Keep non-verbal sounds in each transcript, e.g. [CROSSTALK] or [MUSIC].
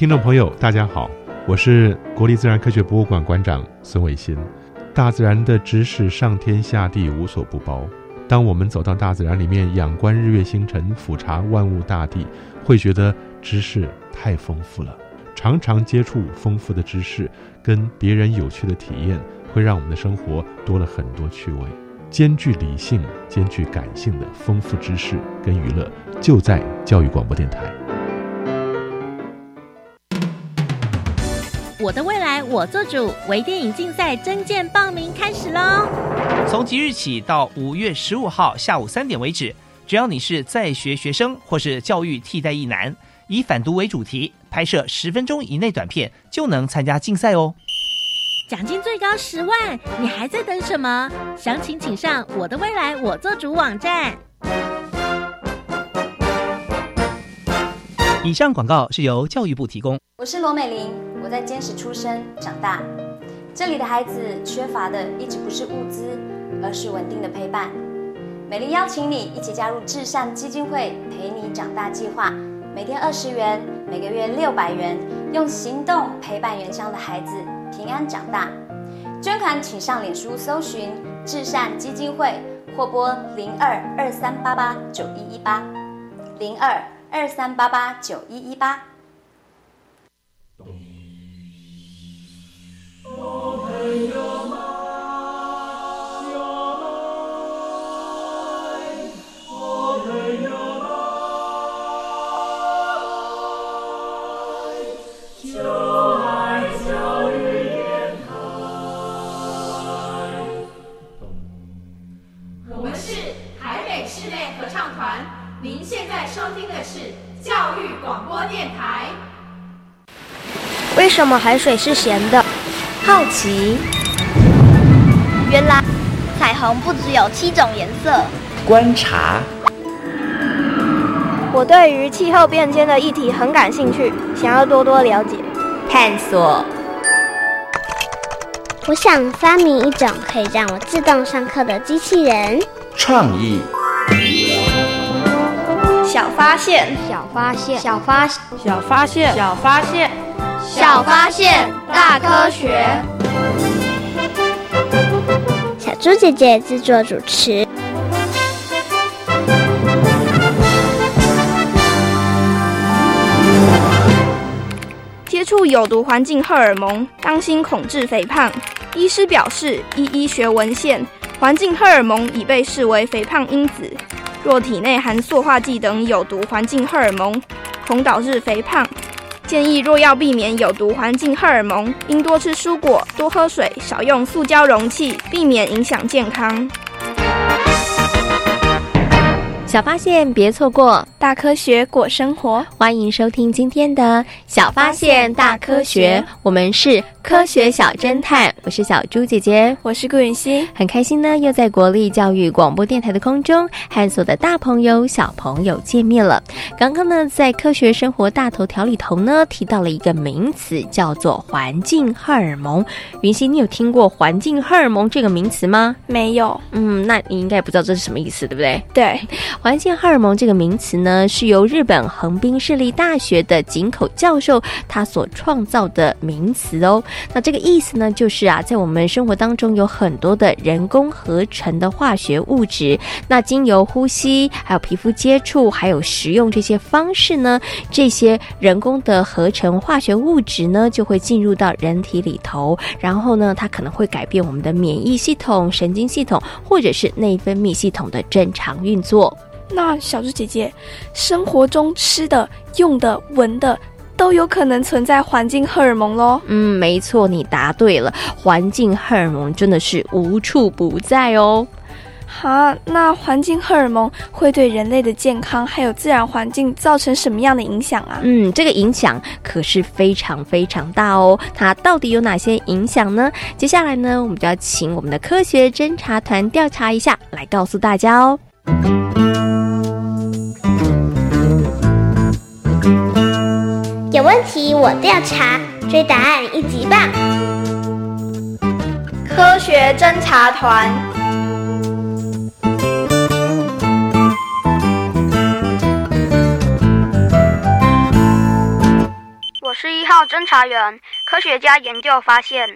听众朋友，大家好，我是国立自然科学博物馆馆长孙伟新。大自然的知识上天下地无所不包。当我们走到大自然里面，仰观日月星辰，俯察万物大地，会觉得知识太丰富了。常常接触丰富的知识，跟别人有趣的体验，会让我们的生活多了很多趣味。兼具理性、兼具感性的丰富知识跟娱乐，就在教育广播电台。我的未来我做主，微电影竞赛征件报名开始喽！从即日起到五月十五号下午三点为止，只要你是在学学生或是教育替代役男，以反毒为主题，拍摄十分钟以内短片，就能参加竞赛哦。奖金最高十万，你还在等什么？详情请上我的未来我做主网站。以上广告是由教育部提供。我是罗美玲，我在坚实出生长大。这里的孩子缺乏的一直不是物资，而是稳定的陪伴。美玲邀请你一起加入至善基金会陪你长大计划，每天二十元，每个月六百元，用行动陪伴原乡的孩子平安长大。捐款请上脸书搜寻至善基金会，或拨零二二三八八九一一八零二二三八八九一一八。我们是台北室内合唱团，您现在收听的是教育广播电台。为什么海水是咸的？好奇。原来彩虹不只有七种颜色。观察。我对于气候变迁的议题很感兴趣，想要多多了解。探索。我想发明一种可以让我自动上课的机器人。创意。小发现，小发现，小发，小发现，小发现，小发现，大科学。小猪姐姐制作主持。接触有毒环境荷尔蒙，当心恐致肥胖。医师表示，依医学文献，环境荷尔蒙已被视为肥胖因子。若体内含塑化剂等有毒环境荷尔蒙，恐导致肥胖。建议若要避免有毒环境荷尔蒙，应多吃蔬果，多喝水，少用塑胶容器，避免影响健康。小发现，别错过大科学过生活。欢迎收听今天的《小发现大科学》，我们是科学小侦探，我是小猪姐姐，我是顾允熙，很开心呢，又在国立教育广播电台的空中和所有的大朋友、小朋友见面了。刚刚呢，在科学生活大头条里头呢，提到了一个名词，叫做环境荷尔蒙。云熙，你有听过环境荷尔蒙这个名词吗？没有。嗯，那你应该不知道这是什么意思，对不对？对。环境荷尔蒙这个名词呢，是由日本横滨市立大学的井口教授他所创造的名词哦。那这个意思呢，就是啊，在我们生活当中有很多的人工合成的化学物质，那经由呼吸、还有皮肤接触、还有食用这些方式呢，这些人工的合成化学物质呢，就会进入到人体里头，然后呢，它可能会改变我们的免疫系统、神经系统或者是内分泌系统的正常运作。那小猪姐姐，生活中吃的、用的、闻的，都有可能存在环境荷尔蒙喽？嗯，没错，你答对了，环境荷尔蒙真的是无处不在哦。好，那环境荷尔蒙会对人类的健康还有自然环境造成什么样的影响啊？嗯，这个影响可是非常非常大哦。它到底有哪些影响呢？接下来呢，我们就要请我们的科学侦查团调查一下，来告诉大家哦。有问题我调查，追答案一级棒！科学侦查团，我是一号侦查员。科学家研究发现，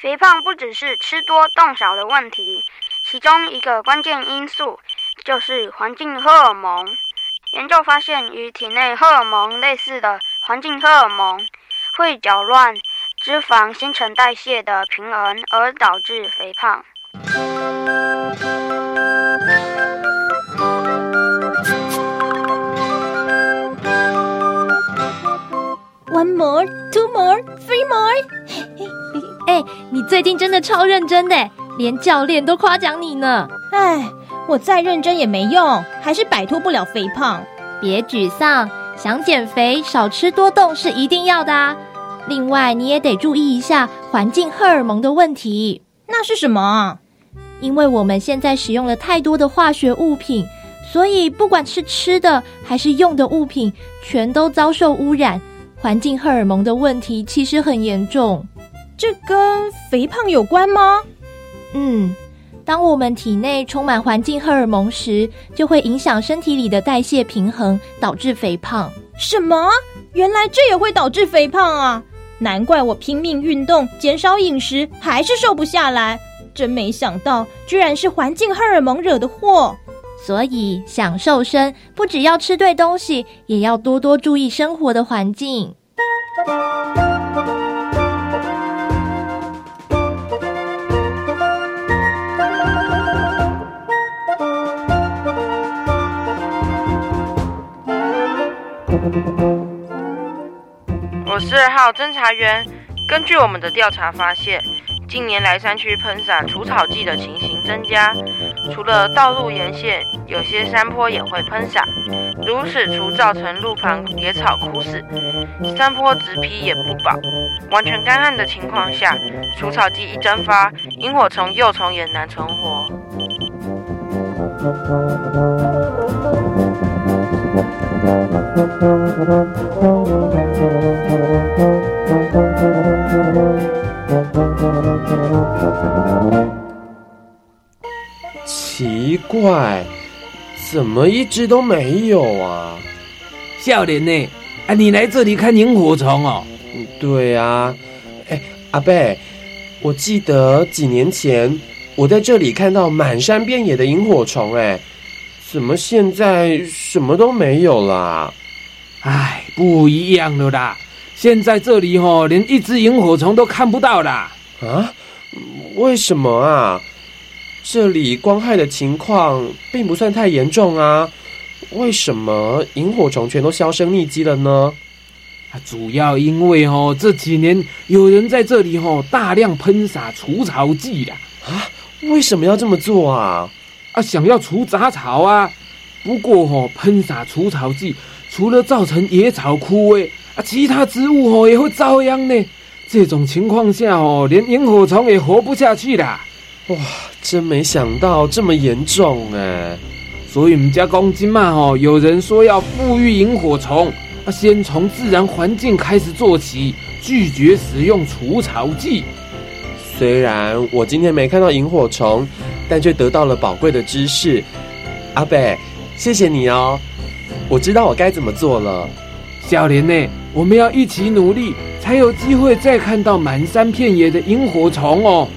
肥胖不只是吃多动少的问题，其中一个关键因素就是环境荷尔蒙。研究发现，与体内荷尔蒙类似的环境荷尔蒙会搅乱脂肪新陈代谢的平衡，而导致肥胖。One more, two more, three more。[LAUGHS] 哎，你最近真的超认真的，连教练都夸奖你呢。哎，我再认真也没用，还是摆脱不了肥胖。别沮丧，想减肥少吃多动是一定要的啊。另外，你也得注意一下环境荷尔蒙的问题。那是什么？因为我们现在使用了太多的化学物品，所以不管是吃的还是用的物品，全都遭受污染。环境荷尔蒙的问题其实很严重，这跟肥胖有关吗？嗯，当我们体内充满环境荷尔蒙时，就会影响身体里的代谢平衡，导致肥胖。什么？原来这也会导致肥胖啊！难怪我拼命运动，减少饮食，还是瘦不下来。真没想到，居然是环境荷尔蒙惹的祸。所以想瘦身，不只要吃对东西，也要多多注意生活的环境。十二号侦查员，根据我们的调查发现。近年来，山区喷洒除草剂的情形增加。除了道路沿线，有些山坡也会喷洒。如此，除造成路旁野草枯死，山坡植皮也不保。完全干旱的情况下，除草剂一蒸发，萤火虫、幼虫也难存活。奇怪，怎么一只都没有啊？笑脸呢？啊，你来这里看萤火虫哦？对啊。哎，阿贝，我记得几年前我在这里看到满山遍野的萤火虫，哎，怎么现在什么都没有啦？哎，不一样了啦！现在这里哦，连一只萤火虫都看不到啦。啊？为什么啊？这里光害的情况并不算太严重啊，为什么萤火虫全都销声匿迹了呢？啊，主要因为哦这几年有人在这里哦大量喷洒除草剂啦。啊，为什么要这么做啊？啊，想要除杂草啊。不过哦，喷洒除草剂除了造成野草枯萎啊，其他植物哦也会遭殃呢。这种情况下哦，连萤火虫也活不下去啦。哇，真没想到这么严重哎！所以我们家公鸡嘛，哦，有人说要富裕萤火虫，啊，先从自然环境开始做起，拒绝使用除草剂。虽然我今天没看到萤火虫，但却得到了宝贵的知识。阿北，谢谢你哦，我知道我该怎么做了。小莲呢，我们要一起努力，才有机会再看到满山遍野的萤火虫哦。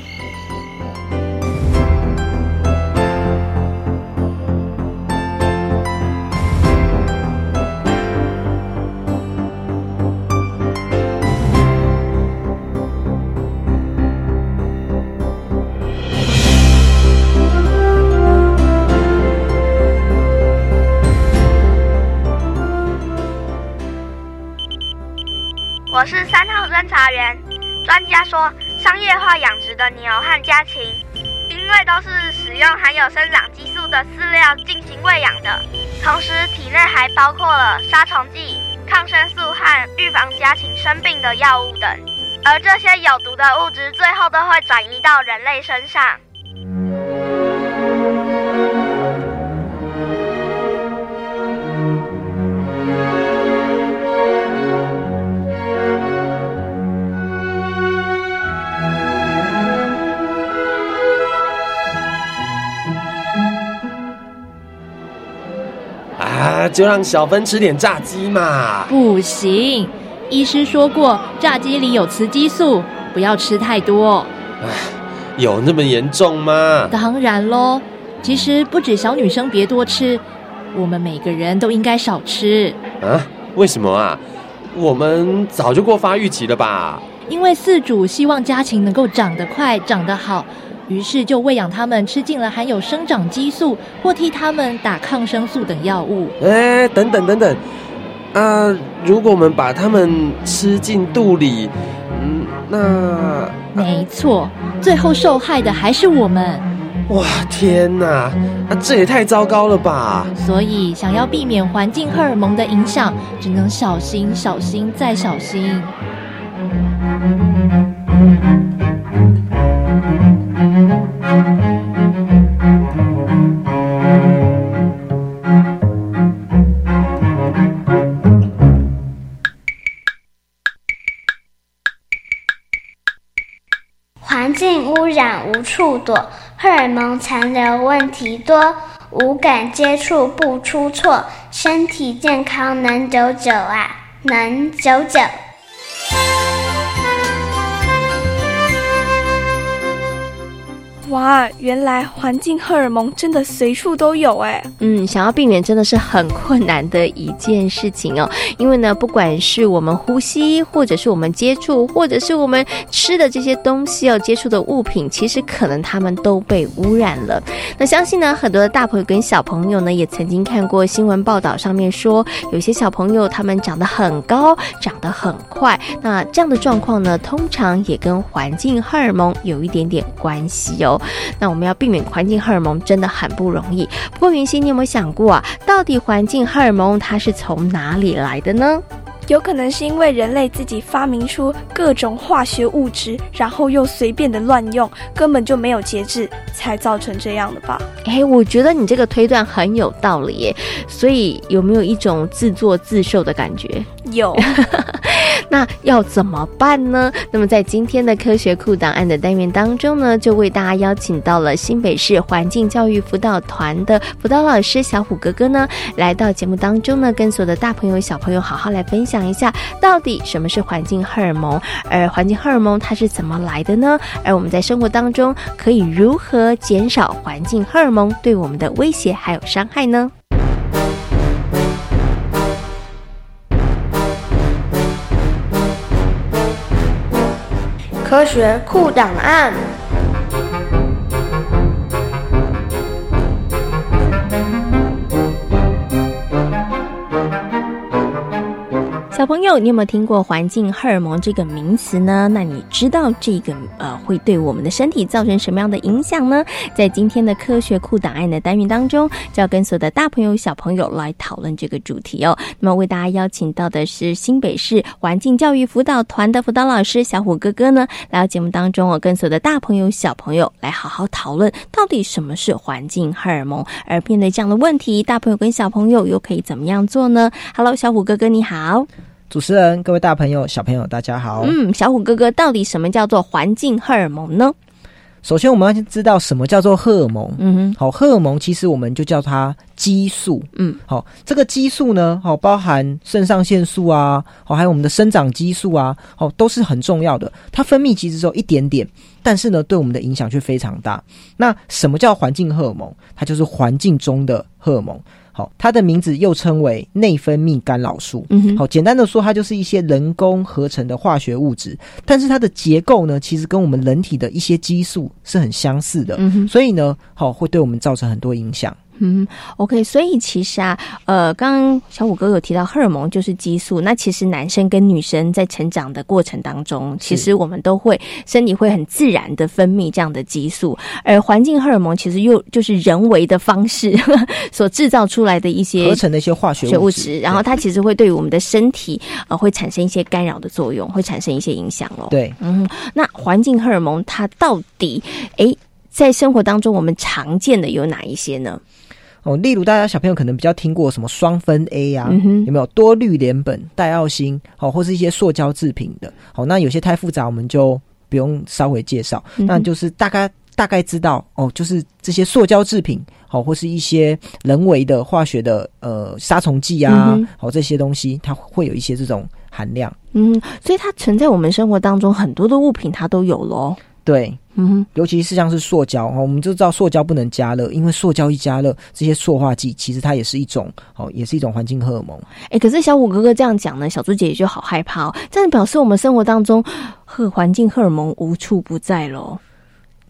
牛和家禽，因为都是使用含有生长激素的饲料进行喂养的，同时体内还包括了杀虫剂、抗生素和预防家禽生病的药物等，而这些有毒的物质最后都会转移到人类身上。就让小芬吃点炸鸡嘛！不行，医师说过，炸鸡里有雌激素，不要吃太多。唉，有那么严重吗？当然喽，其实不止小女生别多吃，我们每个人都应该少吃。啊？为什么啊？我们早就过发育期了吧？因为饲主希望家禽能够长得快、长得好，于是就喂养它们吃进了含有生长激素或替它们打抗生素等药物。哎，等等等等，啊，如果我们把它们吃进肚里，嗯，那没错，最后受害的还是我们。哇，天哪，啊，这也太糟糕了吧！所以，想要避免环境荷尔蒙的影响，只能小心、小心再小心。处躲，荷尔蒙残留问题多，无感接触不出错，身体健康能久久啊，能久久。哇，原来环境荷尔蒙真的随处都有哎。嗯，想要避免真的是很困难的一件事情哦。[LAUGHS] 因为呢，不管是我们呼吸，或者是我们接触，或者是我们吃的这些东西要接触的物品，其实可能它们都被污染了。那相信呢，很多的大朋友跟小朋友呢，也曾经看过新闻报道，上面说有些小朋友他们长得很高，长得很快。那这样的状况呢，通常也跟环境荷尔蒙有一点点关系哦。那我们要避免环境荷尔蒙真的很不容易。不过云溪，你有没有想过啊，到底环境荷尔蒙它是从哪里来的呢？有可能是因为人类自己发明出各种化学物质，然后又随便的乱用，根本就没有节制，才造成这样的吧？哎，我觉得你这个推断很有道理耶。所以有没有一种自作自受的感觉？有。那要怎么办呢？那么在今天的科学库档案的单元当中呢，就为大家邀请到了新北市环境教育辅导团的辅导老师小虎哥哥呢，来到节目当中呢，跟所有的大朋友小朋友好好来分享一下，到底什么是环境荷尔蒙，而环境荷尔蒙它是怎么来的呢？而我们在生活当中可以如何减少环境荷尔蒙对我们的威胁还有伤害呢？科学库档案。小朋友，你有没有听过环境荷尔蒙这个名词呢？那你知道这个呃会对我们的身体造成什么样的影响呢？在今天的科学库档案的单元当中，就要跟所有的大朋友小朋友来讨论这个主题哦。那么为大家邀请到的是新北市环境教育辅导团的辅导老师小虎哥哥呢，来到节目当中哦，跟所有的大朋友小朋友来好好讨论到底什么是环境荷尔蒙。而面对这样的问题，大朋友跟小朋友又可以怎么样做呢？Hello，小虎哥哥你好。主持人，各位大朋友、小朋友，大家好。嗯，小虎哥哥，到底什么叫做环境荷尔蒙呢？首先，我们要先知道什么叫做荷尔蒙。嗯哼，好，荷尔蒙其实我们就叫它激素。嗯，好，这个激素呢，好，包含肾上腺素啊，好，还有我们的生长激素啊，好，都是很重要的。它分泌其实只有一点点，但是呢，对我们的影响却非常大。那什么叫环境荷尔蒙？它就是环境中的荷尔蒙。好，它的名字又称为内分泌干扰素。嗯哼，好，简单的说，它就是一些人工合成的化学物质，但是它的结构呢，其实跟我们人体的一些激素是很相似的。嗯哼，所以呢，好，会对我们造成很多影响。嗯，OK，所以其实啊，呃，刚刚小五哥有提到荷尔蒙就是激素，那其实男生跟女生在成长的过程当中，其实我们都会身体会很自然的分泌这样的激素，而环境荷尔蒙其实又就是人为的方式 [LAUGHS] 所制造出来的一些合成的一些化学物质，然后它其实会对于我们的身体呃会产生一些干扰的作用，会产生一些影响哦。对，嗯，那环境荷尔蒙它到底诶在生活当中我们常见的有哪一些呢？哦，例如大家小朋友可能比较听过什么双酚 A 啊，嗯有没有多氯联苯、代奥辛，好，或是一些塑胶制品的，好，那有些太复杂，我们就不用稍微介绍，嗯那就是大概大概知道哦，就是这些塑胶制品，好，或是一些人为的化学的呃杀虫剂啊嗯哼，好、这些东西，它会有一些这种含量。嗯，所以它存在我们生活当中很多的物品，它都有喽。对，嗯哼，尤其是像是塑胶哦，我们就知道塑胶不能加热，因为塑胶一加热，这些塑化剂其实它也是一种哦，也是一种环境荷尔蒙。哎，可是小五哥哥这样讲呢，小猪姐姐就好害怕哦，这样表示我们生活当中和环境荷尔蒙无处不在喽。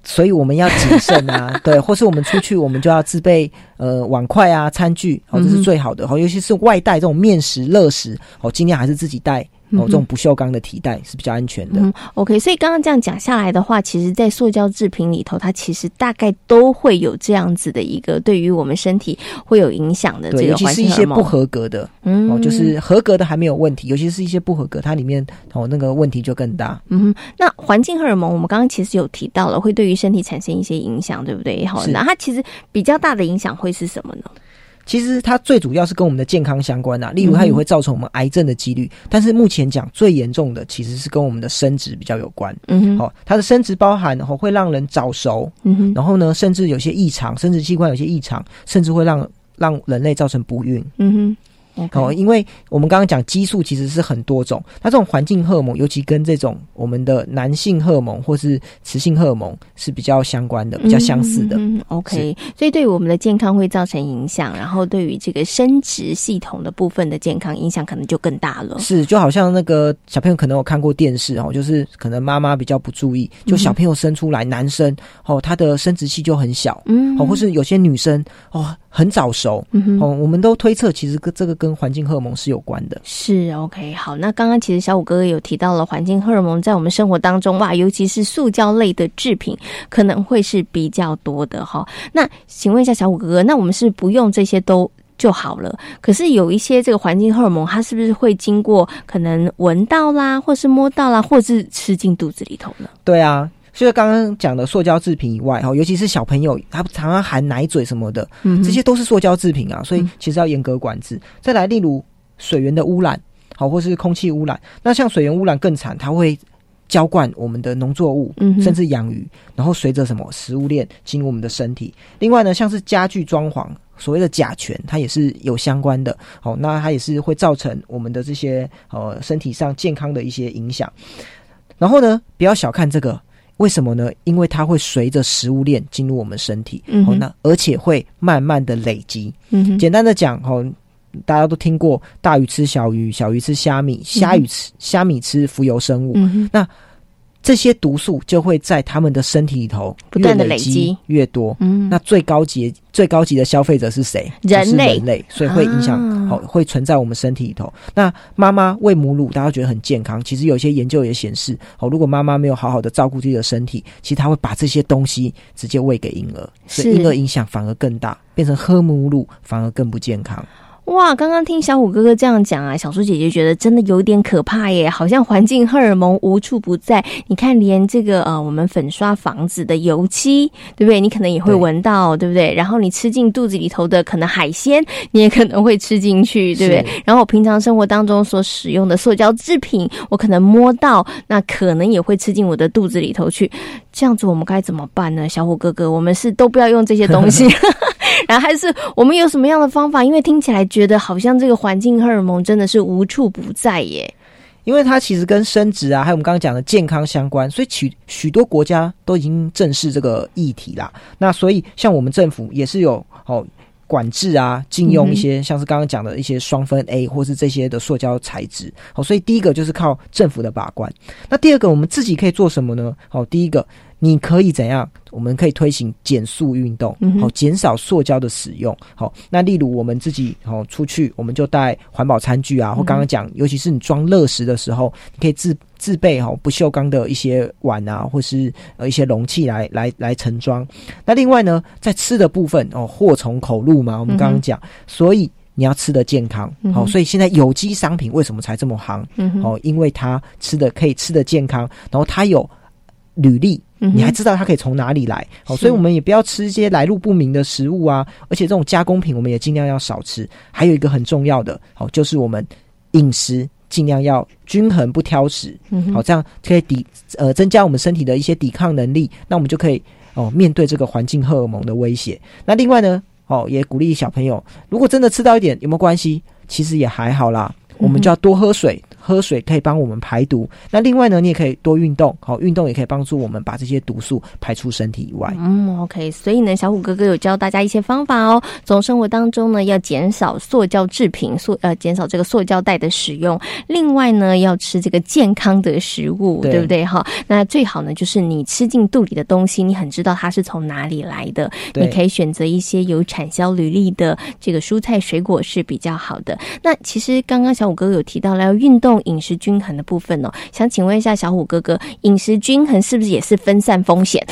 所以我们要谨慎啊，[LAUGHS] 对，或是我们出去，我们就要自备呃碗筷啊、餐具，哦，这是最好的。哦，尤其是外带这种面食、热食，哦，尽量还是自己带。哦，这种不锈钢的提袋是比较安全的。嗯，OK，所以刚刚这样讲下来的话，其实，在塑胶制品里头，它其实大概都会有这样子的一个对于我们身体会有影响的这个环境。尤其是一些不合格的，嗯，哦，就是合格的还没有问题，尤其是一些不合格，它里面哦那个问题就更大。嗯哼，那环境荷尔蒙，我们刚刚其实有提到了，会对于身体产生一些影响，对不对？好，那它其实比较大的影响会是什么呢？其实它最主要是跟我们的健康相关啊，例如它也会造成我们癌症的几率。但是目前讲最严重的其实是跟我们的生殖比较有关。嗯，好，它的生殖包含哦会让人早熟，嗯哼，然后呢甚至有些异常，生殖器官有些异常，甚至会让让人类造成不孕。嗯哼。哦，因为我们刚刚讲激素其实是很多种，那这种环境荷尔蒙，尤其跟这种我们的男性荷尔蒙或是雌性荷尔蒙是比较相关的，比较相似的。嗯 OK，所以对于我们的健康会造成影响，然后对于这个生殖系统的部分的健康影响可能就更大了。是，就好像那个小朋友可能有看过电视哦，就是可能妈妈比较不注意，就小朋友生出来男生哦，他的生殖器就很小，嗯，哦，或是有些女生哦。很早熟，嗯哦，我们都推测其实跟这个跟环境荷尔蒙是有关的。是 OK，好，那刚刚其实小五哥哥有提到了环境荷尔蒙在我们生活当中哇，尤其是塑胶类的制品可能会是比较多的哈。那请问一下小五哥哥，那我们是不用这些都就好了？可是有一些这个环境荷尔蒙，它是不是会经过可能闻到啦，或是摸到啦，或是吃进肚子里头呢？对啊。所以刚刚讲的塑胶制品以外，哈，尤其是小朋友，他常常含奶嘴什么的，这些都是塑胶制品啊，所以其实要严格管制。再来，例如水源的污染，好，或是空气污染，那像水源污染更惨，它会浇灌我们的农作物，甚至养鱼，然后随着什么食物链进入我们的身体。另外呢，像是家具装潢，所谓的甲醛，它也是有相关的，好，那它也是会造成我们的这些呃身体上健康的一些影响。然后呢，不要小看这个。为什么呢？因为它会随着食物链进入我们身体，哦，那而且会慢慢的累积。嗯，简单的讲，哦，大家都听过大鱼吃小鱼，小鱼吃虾米，虾鱼吃虾米吃浮游生物。嗯那这些毒素就会在他们的身体里头不断的累积。越多，嗯，那最高级最高级的消费者是谁？人类，人类，所以会影响，好，会存在我们身体里头。那妈妈喂母乳，大家觉得很健康，其实有些研究也显示，哦，如果妈妈没有好好的照顾自己的身体，其实她会把这些东西直接喂给婴儿，所以婴儿影响反而更大，变成喝母乳反而更不健康。哇，刚刚听小虎哥哥这样讲啊，小苏姐姐觉得真的有点可怕耶，好像环境荷尔蒙无处不在。你看，连这个呃，我们粉刷房子的油漆，对不对？你可能也会闻到，对不对？然后你吃进肚子里头的可能海鲜，你也可能会吃进去，对不对？然后我平常生活当中所使用的塑胶制品，我可能摸到，那可能也会吃进我的肚子里头去。这样子我们该怎么办呢？小虎哥哥，我们是都不要用这些东西。[LAUGHS] [LAUGHS] [LAUGHS] 然后还是我们有什么样的方法？因为听起来觉得好像这个环境荷尔蒙真的是无处不在耶。因为它其实跟生殖啊，还有我们刚刚讲的健康相关，所以许许多国家都已经正视这个议题啦。那所以像我们政府也是有哦管制啊，禁用一些像是刚刚讲的一些双酚 A 或是这些的塑胶材质。好，所以第一个就是靠政府的把关。那第二个我们自己可以做什么呢？好，第一个。你可以怎样？我们可以推行减速运动，好减少塑胶的使用。好，那例如我们自己好出去，我们就带环保餐具啊，或刚刚讲，尤其是你装乐食的时候，你可以自自备哈不锈钢的一些碗啊，或是呃一些容器来来来盛装。那另外呢，在吃的部分哦，祸从口入嘛，我们刚刚讲，所以你要吃的健康。好，所以现在有机商品为什么才这么行？嗯哦，因为它吃的可以吃的健康，然后它有履历。你还知道它可以从哪里来？哦，所以我们也不要吃一些来路不明的食物啊！而且这种加工品，我们也尽量要少吃。还有一个很重要的，哦，就是我们饮食尽量要均衡不挑食。好，这样可以抵呃增加我们身体的一些抵抗能力。那我们就可以哦面对这个环境荷尔蒙的威胁。那另外呢，哦也鼓励小朋友，如果真的吃到一点有没有关系？其实也还好啦。我们就要多喝水。喝水可以帮我们排毒。那另外呢，你也可以多运动，好，运动也可以帮助我们把这些毒素排出身体以外。嗯，OK，所以呢，小虎哥哥有教大家一些方法哦，从生活当中呢要减少塑胶制品，塑呃减少这个塑胶袋的使用。另外呢，要吃这个健康的食物，对不对？哈，那最好呢就是你吃进肚里的东西，你很知道它是从哪里来的，你可以选择一些有产销履历的这个蔬菜水果是比较好的。那其实刚刚小虎哥哥有提到了要运动、饮食均衡的部分哦，想请问一下小虎哥哥，饮食均衡是不是也是分散风险？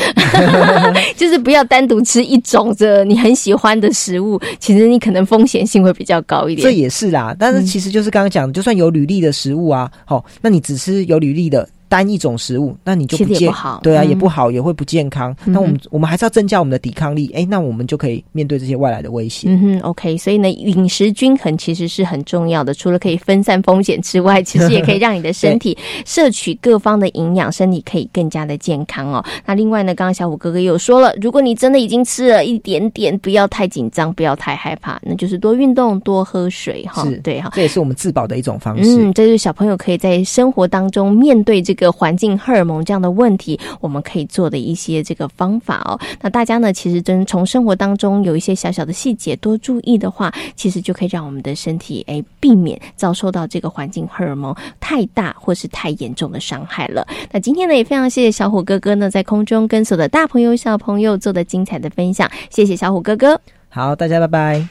[LAUGHS] 就是不要单独吃一种这你很喜欢的食物，其实你可能风险性会比较高一点。这也是啦，但是其实就是刚刚讲，就算有履历的食物啊，好，那你只吃有履历的。单一种食物，那你就不健好，对啊，也不好，也会不健康。那我们我们还是要增加我们的抵抗力，哎，那我们就可以面对这些外来的威胁。嗯哼，OK，所以呢，饮食均衡其实是很重要的，除了可以分散风险之外，其实也可以让你的身 [LAUGHS] 体摄取各方的营养，身体可以更加的健康哦。那另外呢，刚刚小虎哥哥有说了，如果你真的已经吃了一点点，不要太紧张，不要太害怕，那就是多运动，多喝水哈。是，对哈，这也是我们自保的一种方式。嗯，这是小朋友可以在生活当中面对这个环境荷尔。蒙这样的问题，我们可以做的一些这个方法哦。那大家呢，其实真从生活当中有一些小小的细节多注意的话，其实就可以让我们的身体诶避免遭受到这个环境荷尔蒙太大或是太严重的伤害了。那今天呢，也非常谢谢小虎哥哥呢，在空中跟所有的大朋友小朋友做的精彩的分享，谢谢小虎哥哥。好，大家拜拜。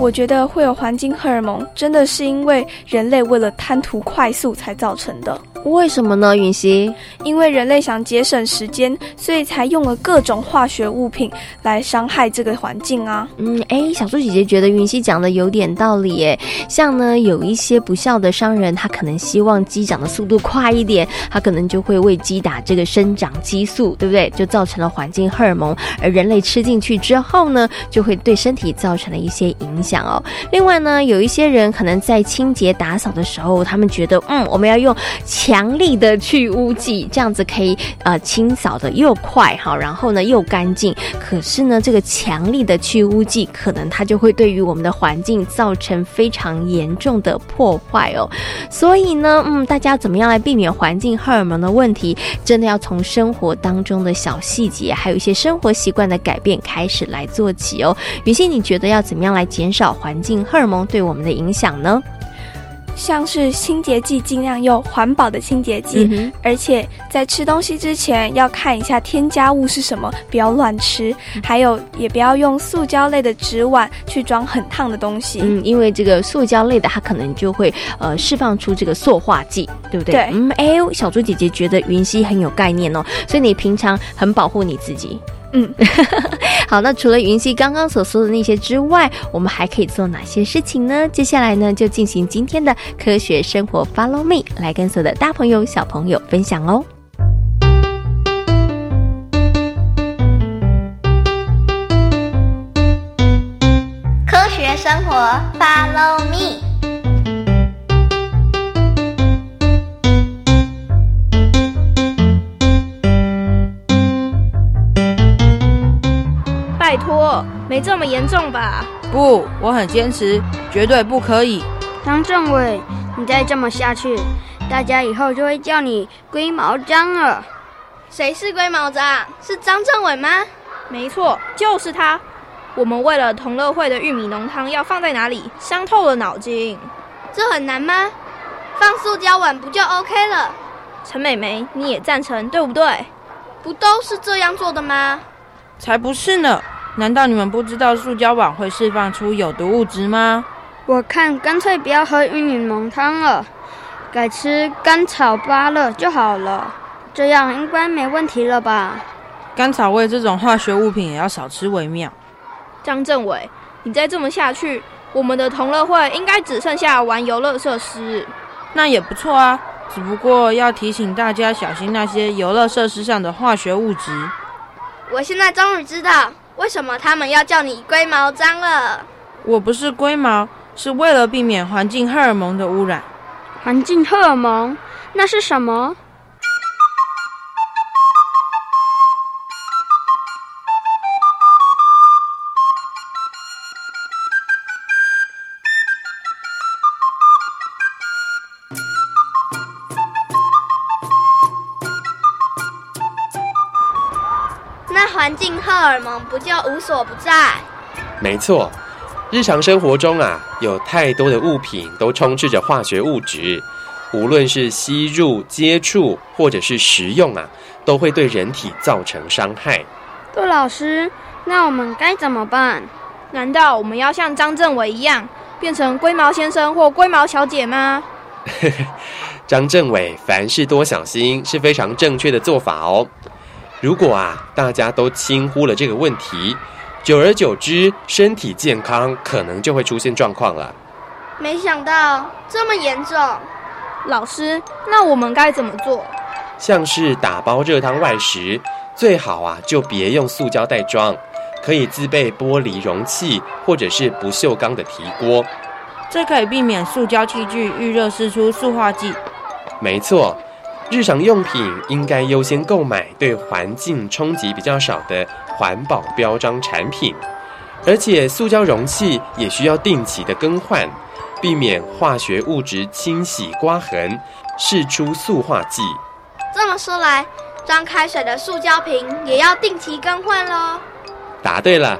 我觉得会有环境荷尔蒙，真的是因为人类为了贪图快速才造成的。为什么呢，允熙？因为人类想节省时间，所以才用了各种化学物品来伤害这个环境啊。嗯，哎，小猪姐姐觉得允熙讲的有点道理耶。像呢，有一些不孝的商人，他可能希望鸡长的速度快一点，他可能就会为鸡打这个生长激素，对不对？就造成了环境荷尔蒙，而人类吃进去之后呢，就会对身体造成了一些影响讲哦。另外呢，有一些人可能在清洁打扫的时候，他们觉得，嗯，我们要用。强力的去污剂，这样子可以呃清扫的又快哈，然后呢又干净。可是呢，这个强力的去污剂可能它就会对于我们的环境造成非常严重的破坏哦。所以呢，嗯，大家怎么样来避免环境荷尔蒙的问题？真的要从生活当中的小细节，还有一些生活习惯的改变开始来做起哦。云溪，你觉得要怎么样来减少环境荷尔蒙对我们的影响呢？像是清洁剂，尽量用环保的清洁剂，而且在吃东西之前要看一下添加物是什么，不要乱吃。还有，也不要用塑胶类的纸碗去装很烫的东西。嗯，因为这个塑胶类的，它可能就会呃释放出这个塑化剂，对不对？对。嗯，哎，小猪姐姐觉得云溪很有概念哦，所以你平常很保护你自己。嗯，[LAUGHS] 好，那除了云溪刚刚所说的那些之外，我们还可以做哪些事情呢？接下来呢，就进行今天的科学生活，Follow me，来跟所有的大朋友、小朋友分享哦。科学生活，Follow me。没这么严重吧？不，我很坚持，绝对不可以。张政委，你再这么下去，大家以后就会叫你龟毛张了。谁是龟毛张？是张政委吗？没错，就是他。我们为了同乐会的玉米浓汤要放在哪里，伤透了脑筋。这很难吗？放塑胶碗不就 OK 了？陈美眉，你也赞成对不对？不都是这样做的吗？才不是呢。难道你们不知道塑胶碗会释放出有毒物质吗？我看干脆不要喝玉米浓汤了，改吃甘草芭乐就好了。这样应该没问题了吧？甘草味这种化学物品也要少吃为妙。张政委，你再这么下去，我们的同乐会应该只剩下玩游乐设施。那也不错啊，只不过要提醒大家小心那些游乐设施上的化学物质。我现在终于知道。为什么他们要叫你龟毛脏了？我不是龟毛，是为了避免环境荷尔蒙的污染。环境荷尔蒙？那是什么？尔蒙不就无所不在？没错，日常生活中啊，有太多的物品都充斥着化学物质，无论是吸入、接触或者是食用啊，都会对人体造成伤害。杜老师，那我们该怎么办？难道我们要像张政委一样，变成龟毛先生或龟毛小姐吗？[LAUGHS] 张政委，凡事多小心是非常正确的做法哦。如果啊，大家都轻忽了这个问题，久而久之，身体健康可能就会出现状况了。没想到这么严重，老师，那我们该怎么做？像是打包热汤外食，最好啊就别用塑胶袋装，可以自备玻璃容器或者是不锈钢的提锅。这可以避免塑胶器具遇热释出塑化剂。没错，日常用品应该优先购买对环境冲击比较少的环保标章产品，而且塑胶容器也需要定期的更换，避免化学物质清洗刮痕，释出塑化剂。这么说来，装开水的塑胶瓶也要定期更换喽。答对了，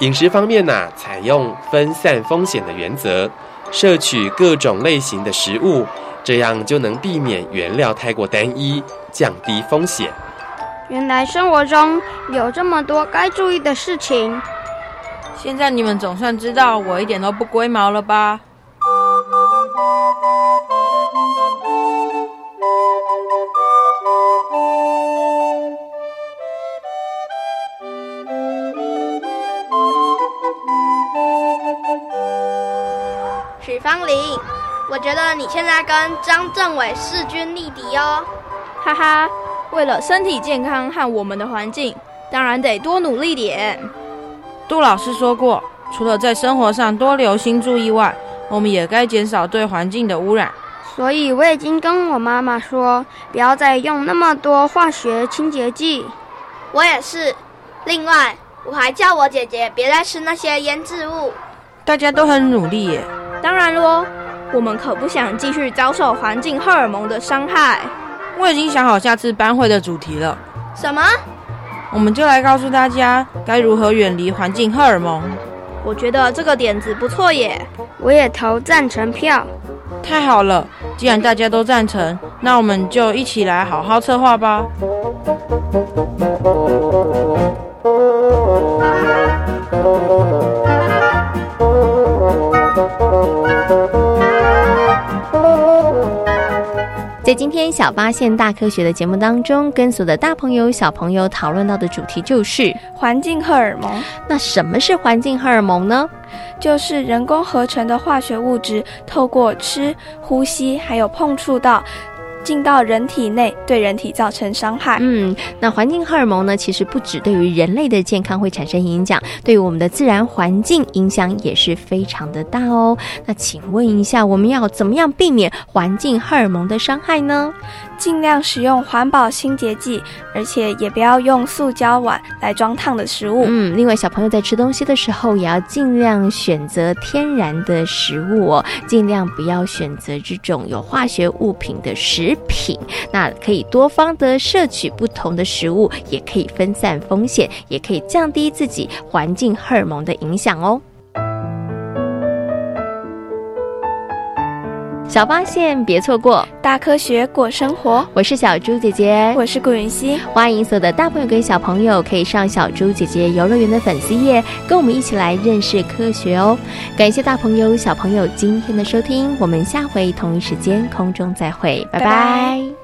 饮食方面呢，采用分散风险的原则，摄取各种类型的食物。这样就能避免原料太过单一，降低风险。原来生活中有这么多该注意的事情。现在你们总算知道我一点都不龟毛了吧？许芳玲。我觉得你现在跟张政委势均力敌哦，哈哈！为了身体健康和我们的环境，当然得多努力点。杜老师说过，除了在生活上多留心注意外，我们也该减少对环境的污染。所以我已经跟我妈妈说，不要再用那么多化学清洁剂。我也是。另外，我还叫我姐姐别再吃那些腌制物。大家都很努力耶。当然喽。我们可不想继续遭受环境荷尔蒙的伤害。我已经想好下次班会的主题了。什么？我们就来告诉大家该如何远离环境荷尔蒙。我觉得这个点子不错耶，我也投赞成票。太好了，既然大家都赞成，那我们就一起来好好策划吧。在今天小发现大科学的节目当中，跟所有的大朋友、小朋友讨论到的主题就是环境荷尔蒙。那什么是环境荷尔蒙呢？就是人工合成的化学物质，透过吃、呼吸，还有碰触到。进到人体内，对人体造成伤害。嗯，那环境荷尔蒙呢？其实不止对于人类的健康会产生影响，对于我们的自然环境影响也是非常的大哦。那请问一下，我们要怎么样避免环境荷尔蒙的伤害呢？尽量使用环保清洁剂，而且也不要用塑胶碗来装烫的食物。嗯，另外小朋友在吃东西的时候，也要尽量选择天然的食物哦，尽量不要选择这种有化学物品的食品。那可以多方的摄取不同的食物，也可以分散风险，也可以降低自己环境荷尔蒙的影响哦。小发现，别错过大科学过生活。我是小猪姐姐，我是顾云熙。欢迎所有的大朋友跟小朋友可以上小猪姐姐游乐园的粉丝页，跟我们一起来认识科学哦。感谢大朋友小朋友今天的收听，我们下回同一时间空中再会，拜拜。